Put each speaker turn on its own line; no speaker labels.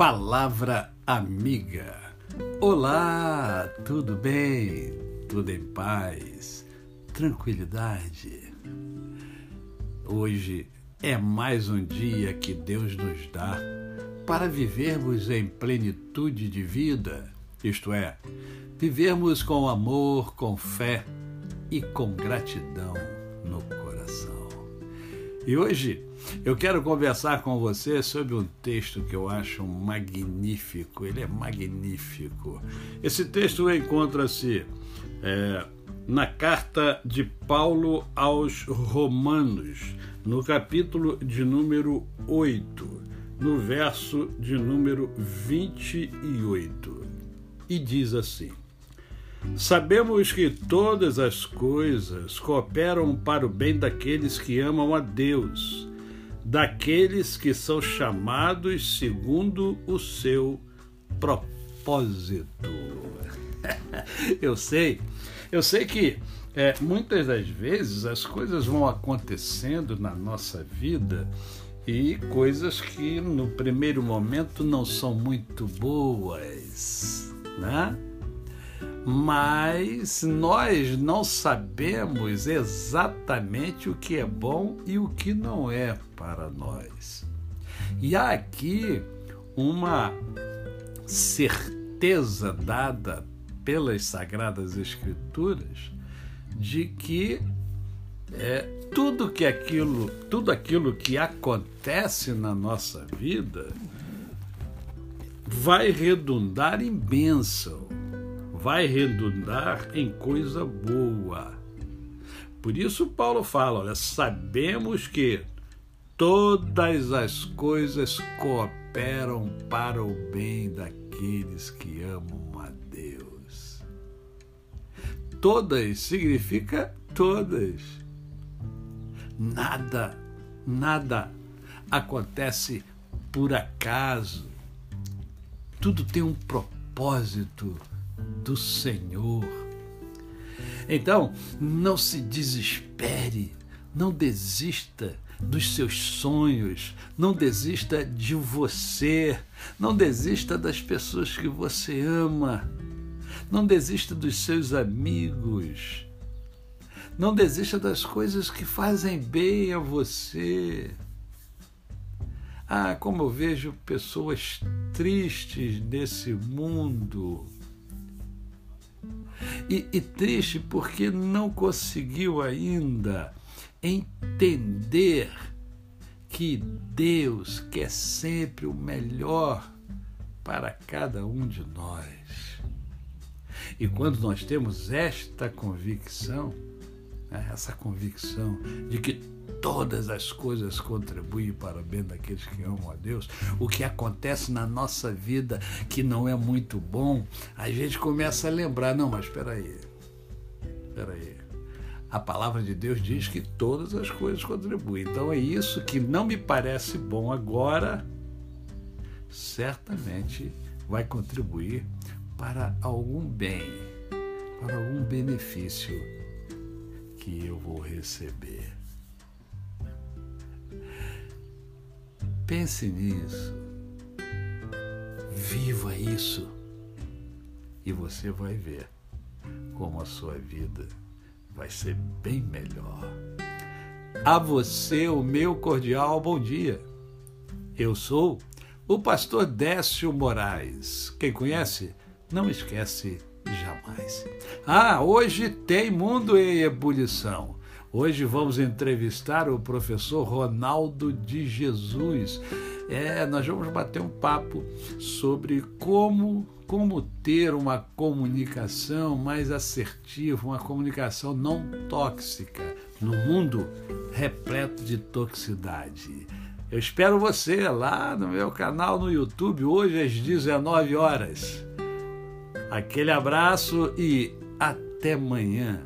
Palavra Amiga. Olá, tudo bem? Tudo em paz? Tranquilidade? Hoje é mais um dia que Deus nos dá para vivermos em plenitude de vida, isto é, vivermos com amor, com fé e com gratidão. E hoje eu quero conversar com você sobre um texto que eu acho magnífico. Ele é magnífico. Esse texto encontra-se é, na carta de Paulo aos Romanos, no capítulo de número 8, no verso de número 28. E diz assim: Sabemos que todas as coisas cooperam para o bem daqueles que amam a Deus, daqueles que são chamados segundo o seu propósito. eu sei, eu sei que é, muitas das vezes as coisas vão acontecendo na nossa vida e coisas que no primeiro momento não são muito boas, né? Mas nós não sabemos exatamente o que é bom e o que não é para nós. E há aqui uma certeza dada pelas Sagradas Escrituras de que é, tudo que aquilo, tudo aquilo que acontece na nossa vida vai redundar em bênção vai redundar em coisa boa. Por isso, Paulo fala: olha, sabemos que todas as coisas cooperam para o bem daqueles que amam a Deus. Todas significa todas. Nada, nada acontece por acaso. Tudo tem um propósito do Senhor. Então, não se desespere, não desista dos seus sonhos, não desista de você, não desista das pessoas que você ama, não desista dos seus amigos, não desista das coisas que fazem bem a você. Ah, como eu vejo pessoas tristes nesse mundo e, e triste porque não conseguiu ainda entender que Deus quer sempre o melhor para cada um de nós. E quando nós temos esta convicção, né, essa convicção de que todas as coisas contribuem para o bem daqueles que amam a Deus. O que acontece na nossa vida que não é muito bom, a gente começa a lembrar, não, mas espera aí. Espera aí. A palavra de Deus diz que todas as coisas contribuem. Então é isso que não me parece bom agora, certamente vai contribuir para algum bem, para algum benefício que eu vou receber. Pense nisso. Viva isso. E você vai ver como a sua vida vai ser bem melhor. A você, o meu cordial bom dia. Eu sou o pastor Décio Moraes. Quem conhece, não esquece jamais. Ah, hoje tem Mundo em Ebulição. Hoje vamos entrevistar o professor Ronaldo de Jesus. É, nós vamos bater um papo sobre como como ter uma comunicação mais assertiva, uma comunicação não tóxica no mundo repleto de toxicidade. Eu espero você lá no meu canal no YouTube hoje às 19 horas. Aquele abraço e até amanhã.